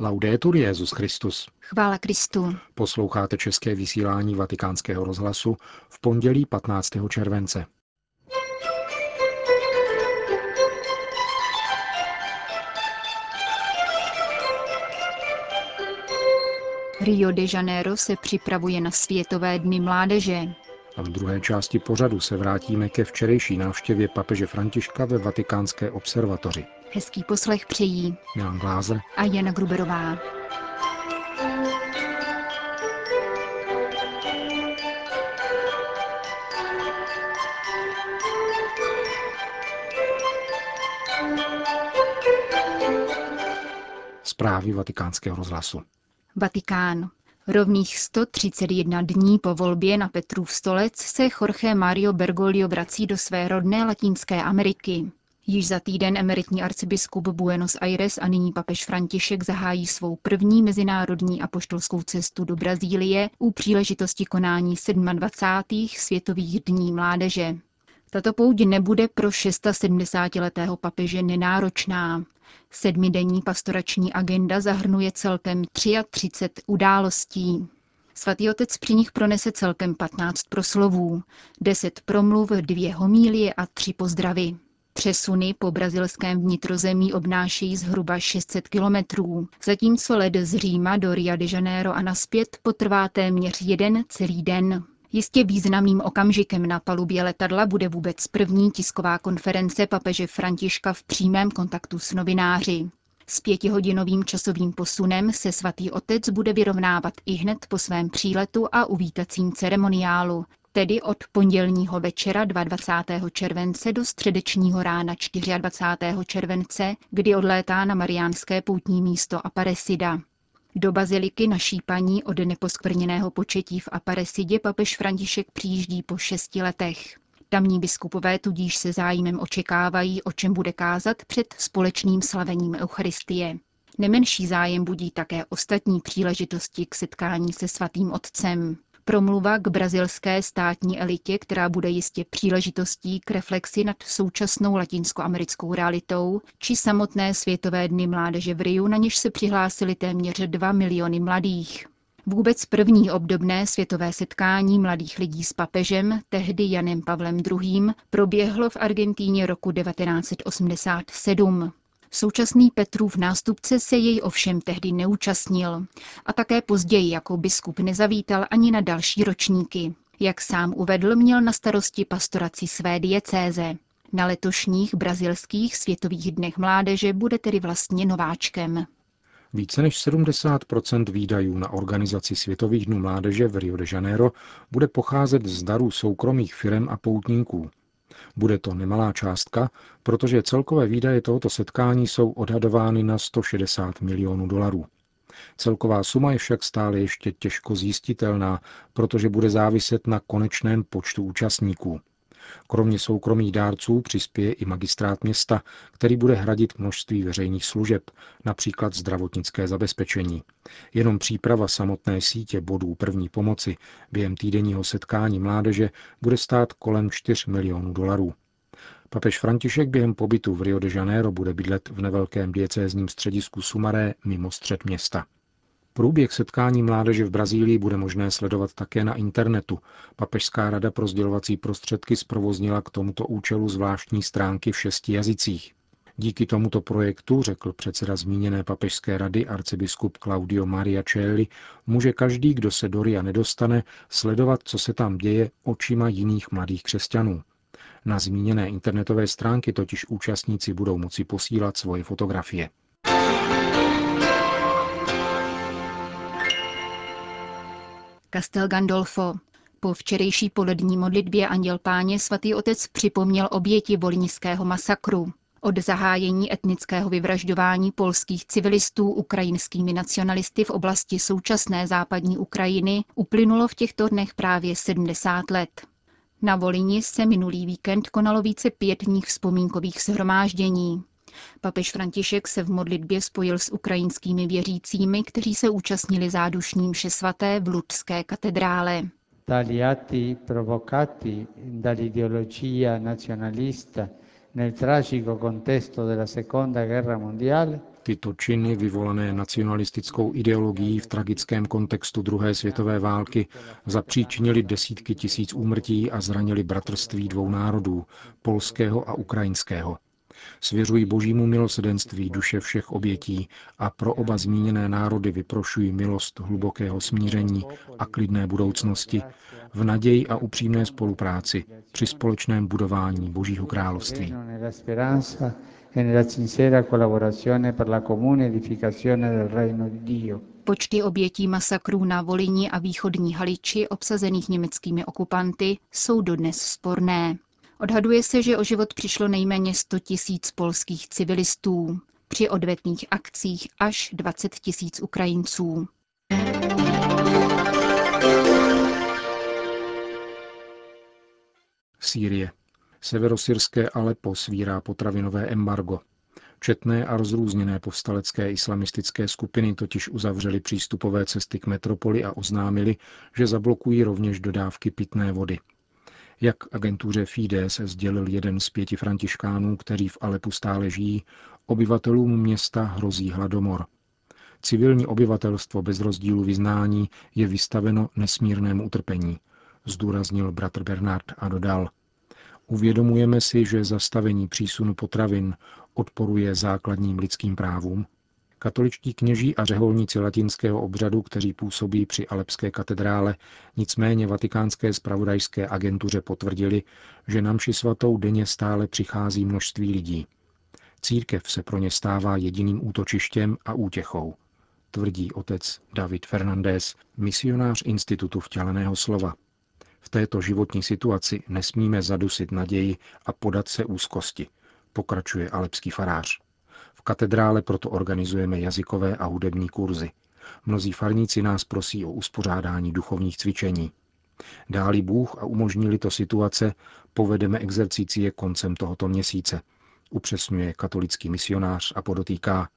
Laudetur Jezus Christus. Chvála Kristu. Posloucháte české vysílání Vatikánského rozhlasu v pondělí 15. července. Rio de Janeiro se připravuje na Světové dny mládeže. A v druhé části pořadu se vrátíme ke včerejší návštěvě papeže Františka ve Vatikánské observatoři. Hezký poslech přejí Milan Gláze a Jana Gruberová. Zprávy vatikánského rozhlasu. Vatikán. Rovných 131 dní po volbě na Petrův stolec se Jorge Mario Bergoglio vrací do své rodné Latinské Ameriky. Již za týden emeritní arcibiskup Buenos Aires a nyní papež František zahájí svou první mezinárodní apoštolskou cestu do Brazílie u příležitosti konání 27. světových dní mládeže. Tato pouť nebude pro 670-letého papeže nenáročná. Sedmidenní pastorační agenda zahrnuje celkem 33 událostí. Svatý otec při nich pronese celkem 15 proslovů, 10 promluv, dvě homílie a tři pozdravy. Přesuny po brazilském vnitrozemí obnášejí zhruba 600 kilometrů, zatímco led z Říma do Rio de Janeiro a naspět potrvá téměř jeden celý den. Jistě významným okamžikem na palubě letadla bude vůbec první tisková konference papeže Františka v přímém kontaktu s novináři. S pětihodinovým časovým posunem se svatý otec bude vyrovnávat i hned po svém příletu a uvítacím ceremoniálu, tedy od pondělního večera 22. července do středečního rána 24. července, kdy odlétá na mariánské poutní místo Aparecida. Do baziliky naší paní od neposkvrněného početí v Aparesidě papež František přijíždí po šesti letech. Tamní biskupové tudíž se zájmem očekávají, o čem bude kázat před společným slavením Eucharistie. Nemenší zájem budí také ostatní příležitosti k setkání se svatým otcem. Promluva k brazilské státní elitě, která bude jistě příležitostí k reflexi nad současnou latinskoamerickou realitou, či samotné Světové dny mládeže v Riu, na něž se přihlásili téměř 2 miliony mladých. Vůbec první obdobné světové setkání mladých lidí s papežem, tehdy Janem Pavlem II., proběhlo v Argentíně roku 1987. Současný Petrův nástupce se jej ovšem tehdy neúčastnil a také později jako biskup nezavítal ani na další ročníky. Jak sám uvedl, měl na starosti pastoraci své diecéze. Na letošních brazilských světových dnech mládeže bude tedy vlastně nováčkem. Více než 70 výdajů na organizaci Světových dnů mládeže v Rio de Janeiro bude pocházet z darů soukromých firm a poutníků. Bude to nemalá částka, protože celkové výdaje tohoto setkání jsou odhadovány na 160 milionů dolarů. Celková suma je však stále ještě těžko zjistitelná, protože bude záviset na konečném počtu účastníků. Kromě soukromých dárců přispěje i magistrát města, který bude hradit množství veřejných služeb, například zdravotnické zabezpečení. Jenom příprava samotné sítě bodů první pomoci během týdenního setkání mládeže bude stát kolem 4 milionů dolarů. Papež František během pobytu v Rio de Janeiro bude bydlet v nevelkém diecézním středisku Sumaré mimo střed města. Průběh setkání mládeže v Brazílii bude možné sledovat také na internetu. Papežská rada pro sdělovací prostředky zprovoznila k tomuto účelu zvláštní stránky v šesti jazycích. Díky tomuto projektu, řekl předseda zmíněné papežské rady arcibiskup Claudio Maria Celli, může každý, kdo se do Ria nedostane, sledovat, co se tam děje očima jiných mladých křesťanů. Na zmíněné internetové stránky totiž účastníci budou moci posílat svoje fotografie. Castel Gandolfo. Po včerejší polední modlitbě Anděl Páně svatý otec připomněl oběti volyňského masakru. Od zahájení etnického vyvražďování polských civilistů ukrajinskými nacionalisty v oblasti současné západní Ukrajiny uplynulo v těchto dnech právě 70 let. Na Volini se minulý víkend konalo více pětních vzpomínkových shromáždění. Papež František se v modlitbě spojil s ukrajinskými věřícími, kteří se účastnili zádušní mše svaté v Ludské katedrále. Tali atti provocati dall'ideologia nazionalista nel tragico contesto della seconda guerra mondiale Tyto činy, vyvolané nacionalistickou ideologií v tragickém kontextu druhé světové války, zapříčinili desítky tisíc úmrtí a zranili bratrství dvou národů, polského a ukrajinského. Svěřují božímu milosedenství duše všech obětí a pro oba zmíněné národy vyprošují milost hlubokého smíření a klidné budoucnosti v naději a upřímné spolupráci při společném budování Božího království. Počty obětí masakrů na Voliní a východní Haliči, obsazených německými okupanty, jsou dodnes sporné. Odhaduje se, že o život přišlo nejméně 100 tisíc polských civilistů, při odvetných akcích až 20 tisíc Ukrajinců. Sýrie. Severosyrské Alepo svírá potravinové embargo. Četné a rozrůzněné povstalecké islamistické skupiny totiž uzavřely přístupové cesty k metropoli a oznámili, že zablokují rovněž dodávky pitné vody. Jak agentuře Fides sdělil jeden z pěti františkánů, kteří v Alepu stále žijí, obyvatelům města hrozí hladomor. Civilní obyvatelstvo bez rozdílu vyznání je vystaveno nesmírnému utrpení, zdůraznil bratr Bernard a dodal. Uvědomujeme si, že zastavení přísunu potravin odporuje základním lidským právům Katoličtí kněží a řeholníci latinského obřadu, kteří působí při Alepské katedrále, nicméně vatikánské spravodajské agentuře potvrdili, že na mši svatou denně stále přichází množství lidí. Církev se pro ně stává jediným útočištěm a útěchou, tvrdí otec David Fernandez, misionář Institutu vtěleného slova. V této životní situaci nesmíme zadusit naději a podat se úzkosti, pokračuje alepský farář katedrále proto organizujeme jazykové a hudební kurzy. Mnozí farníci nás prosí o uspořádání duchovních cvičení. Dáli Bůh a umožnili to situace, povedeme exercicie koncem tohoto měsíce, upřesňuje katolický misionář a podotýká,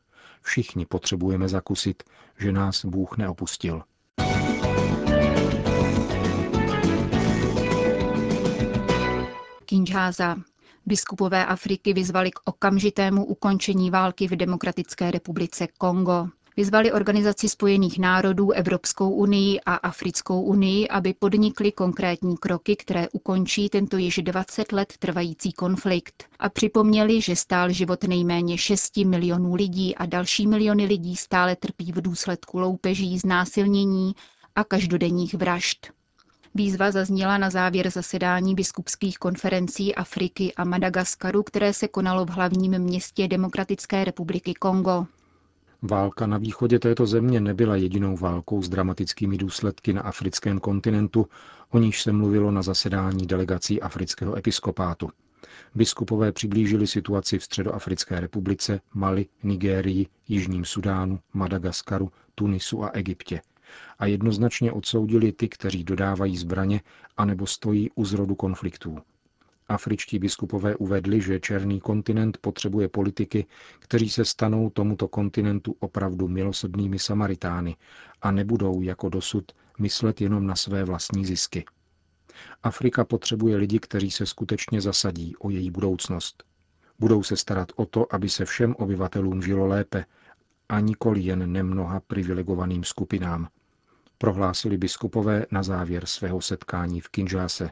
všichni potřebujeme zakusit, že nás Bůh neopustil. Kinshasa. Biskupové Afriky vyzvali k okamžitému ukončení války v Demokratické republice Kongo. Vyzvali Organizaci spojených národů, Evropskou unii a Africkou unii, aby podnikly konkrétní kroky, které ukončí tento již 20 let trvající konflikt a připomněli, že stál život nejméně 6 milionů lidí a další miliony lidí stále trpí v důsledku loupeží, znásilnění a každodenních vražd. Výzva zazněla na závěr zasedání biskupských konferencí Afriky a Madagaskaru, které se konalo v hlavním městě Demokratické republiky Kongo. Válka na východě této země nebyla jedinou válkou s dramatickými důsledky na africkém kontinentu, o níž se mluvilo na zasedání delegací afrického episkopátu. Biskupové přiblížili situaci v Středoafrické republice, Mali, Nigérii, Jižním Sudánu, Madagaskaru, Tunisu a Egyptě a jednoznačně odsoudili ty, kteří dodávají zbraně anebo stojí u zrodu konfliktů. Afričtí biskupové uvedli, že černý kontinent potřebuje politiky, kteří se stanou tomuto kontinentu opravdu milosrdnými Samaritány a nebudou jako dosud myslet jenom na své vlastní zisky. Afrika potřebuje lidi, kteří se skutečně zasadí o její budoucnost. Budou se starat o to, aby se všem obyvatelům žilo lépe a nikoli jen nemnoha privilegovaným skupinám, prohlásili biskupové na závěr svého setkání v Kinžáse.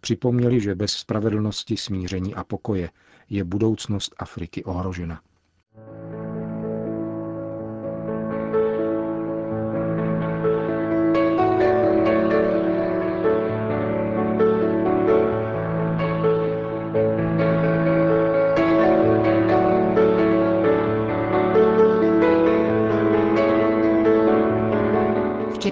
Připomněli, že bez spravedlnosti, smíření a pokoje je budoucnost Afriky ohrožena.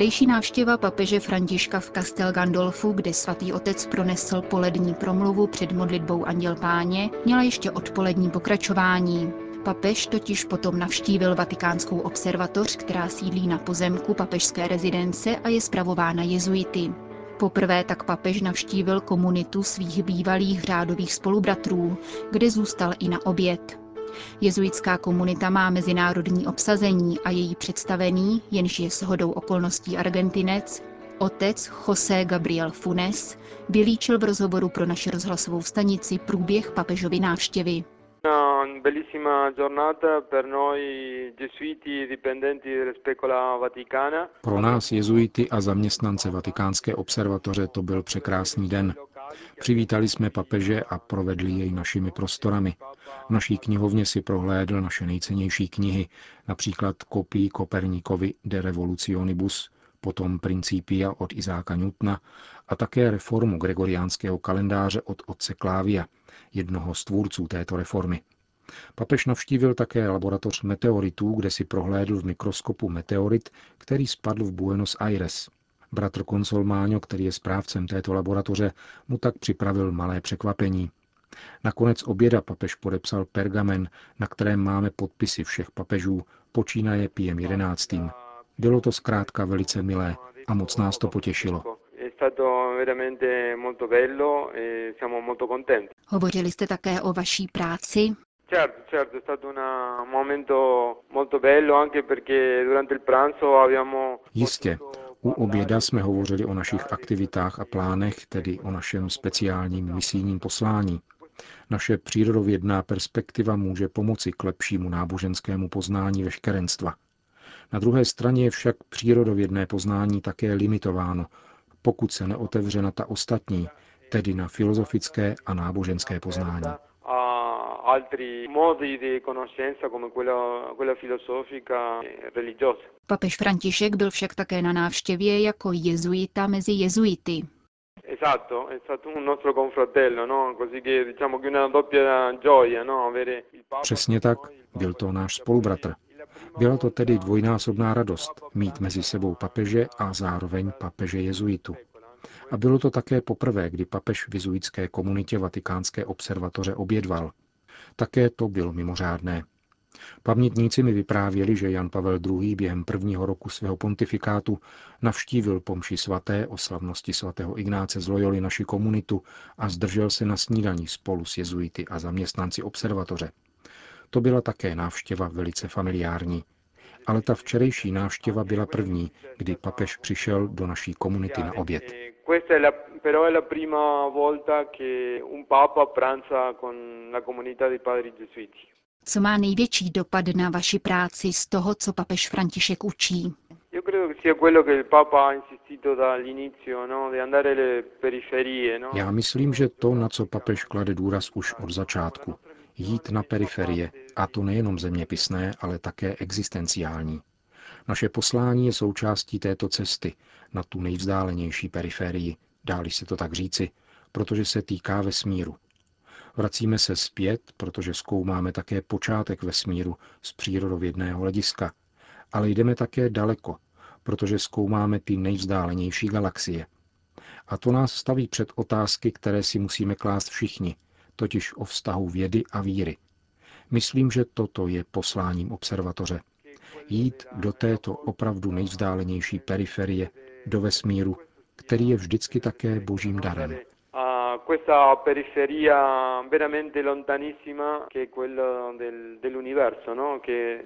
Včerejší návštěva papeže Františka v Castel Gandolfu, kde svatý otec pronesl polední promluvu před modlitbou Anděl Páně, měla ještě odpolední pokračování. Papež totiž potom navštívil vatikánskou observatoř, která sídlí na pozemku papežské rezidence a je spravována jezuity. Poprvé tak papež navštívil komunitu svých bývalých řádových spolubratrů, kde zůstal i na oběd. Jezuitská komunita má mezinárodní obsazení a její představený, jenž je shodou okolností Argentinec, otec José Gabriel Funes, vylíčil v rozhovoru pro naši rozhlasovou stanici průběh papežovy návštěvy. Una bellissima giornata per noi gesuiti dipendenti della Specola Vaticana. Pro nás jezuity a zaměstnance Vatikánské observatoře to byl překrásný den. Přivítali jsme papeže a provedli jej našimi prostorami. V naší knihovně si prohlédl naše nejcennější knihy, například kopii Koperníkovi De Revolutionibus, potom Principia od Izáka Newtona a také reformu gregoriánského kalendáře od otce Klávia, jednoho z tvůrců této reformy. Papež navštívil také laboratoř meteoritů, kde si prohlédl v mikroskopu meteorit, který spadl v Buenos Aires. Bratr Consolmáňo, který je správcem této laboratoře, mu tak připravil malé překvapení. Nakonec oběda papež podepsal pergamen, na kterém máme podpisy všech papežů, počínaje Piem 11. Bylo to zkrátka velice milé a moc nás to potěšilo. Hovořili jste také o vaší práci. Certo, certo, è stato un momento molto bello anche perché durante il pranzo abbiamo Jistě. U oběda jsme hovořili o našich aktivitách a plánech, tedy o našem speciálním misijním poslání. Naše přírodovědná perspektiva může pomoci k lepšímu náboženskému poznání veškerenstva. Na druhé straně je však přírodovědné poznání také limitováno, pokud se neotevře na ta ostatní, tedy na filozofické a náboženské poznání. Papež František byl však také na návštěvě jako jezuita mezi jezuity. Esatto, è stato un nostro confratello, no? Così che diciamo che una doppia gioia, no? Avere il Papa Přesně tak, byl to náš spolubratr. Byla to tedy dvojnásobná radost mít mezi sebou papeže a zároveň papeže jezuitu. A bylo to také poprvé, kdy papež v jezuitské komunitě Vatikánské observatoře obědval. Také to bylo mimořádné. Pamětníci mi vyprávěli, že Jan Pavel II. během prvního roku svého pontifikátu navštívil pomši svaté o slavnosti svatého Ignáce z Loyoli naši komunitu a zdržel se na snídaní spolu s jezuity a zaměstnanci observatoře. To byla také návštěva velice familiární. Ale ta včerejší návštěva byla první, kdy papež přišel do naší komunity na oběd. Questa è la, però è la prima volta che un papa pranza con la comunità dei padri gesuiti. Co má největší dopad na vaši práci z toho, co papež František učí? Io credo che sia quello che il Papa ha insistito dall'inizio, no? di andare alle periferie. No? Já myslím, že to, na co papež klade důraz už od začátku, jít na periferie, a to nejenom zeměpisné, ale také existenciální. Naše poslání je součástí této cesty na tu nejvzdálenější periferii, dáli se to tak říci, protože se týká vesmíru. Vracíme se zpět, protože zkoumáme také počátek vesmíru z přírodovědného hlediska, ale jdeme také daleko, protože zkoumáme ty nejvzdálenější galaxie. A to nás staví před otázky, které si musíme klást všichni, totiž o vztahu vědy a víry. Myslím, že toto je posláním observatoře. Jít do této opravdu nejvzdálenější periferie, do vesmíru, který je vždycky také božím darem. A questa periferia veramente lontanissima che è quella del, dell'universo, no? che.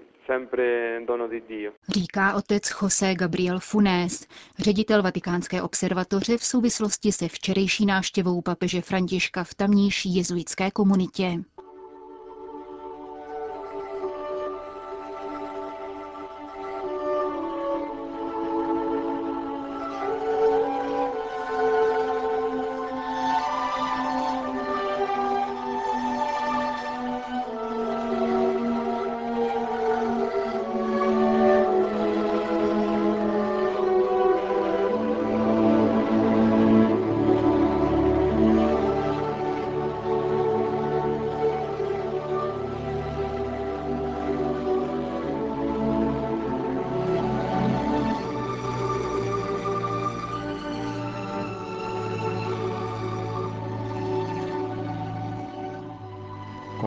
Říká otec José Gabriel Funes, ředitel Vatikánské observatoře v souvislosti se včerejší návštěvou papeže Františka v tamnější jezuitské komunitě.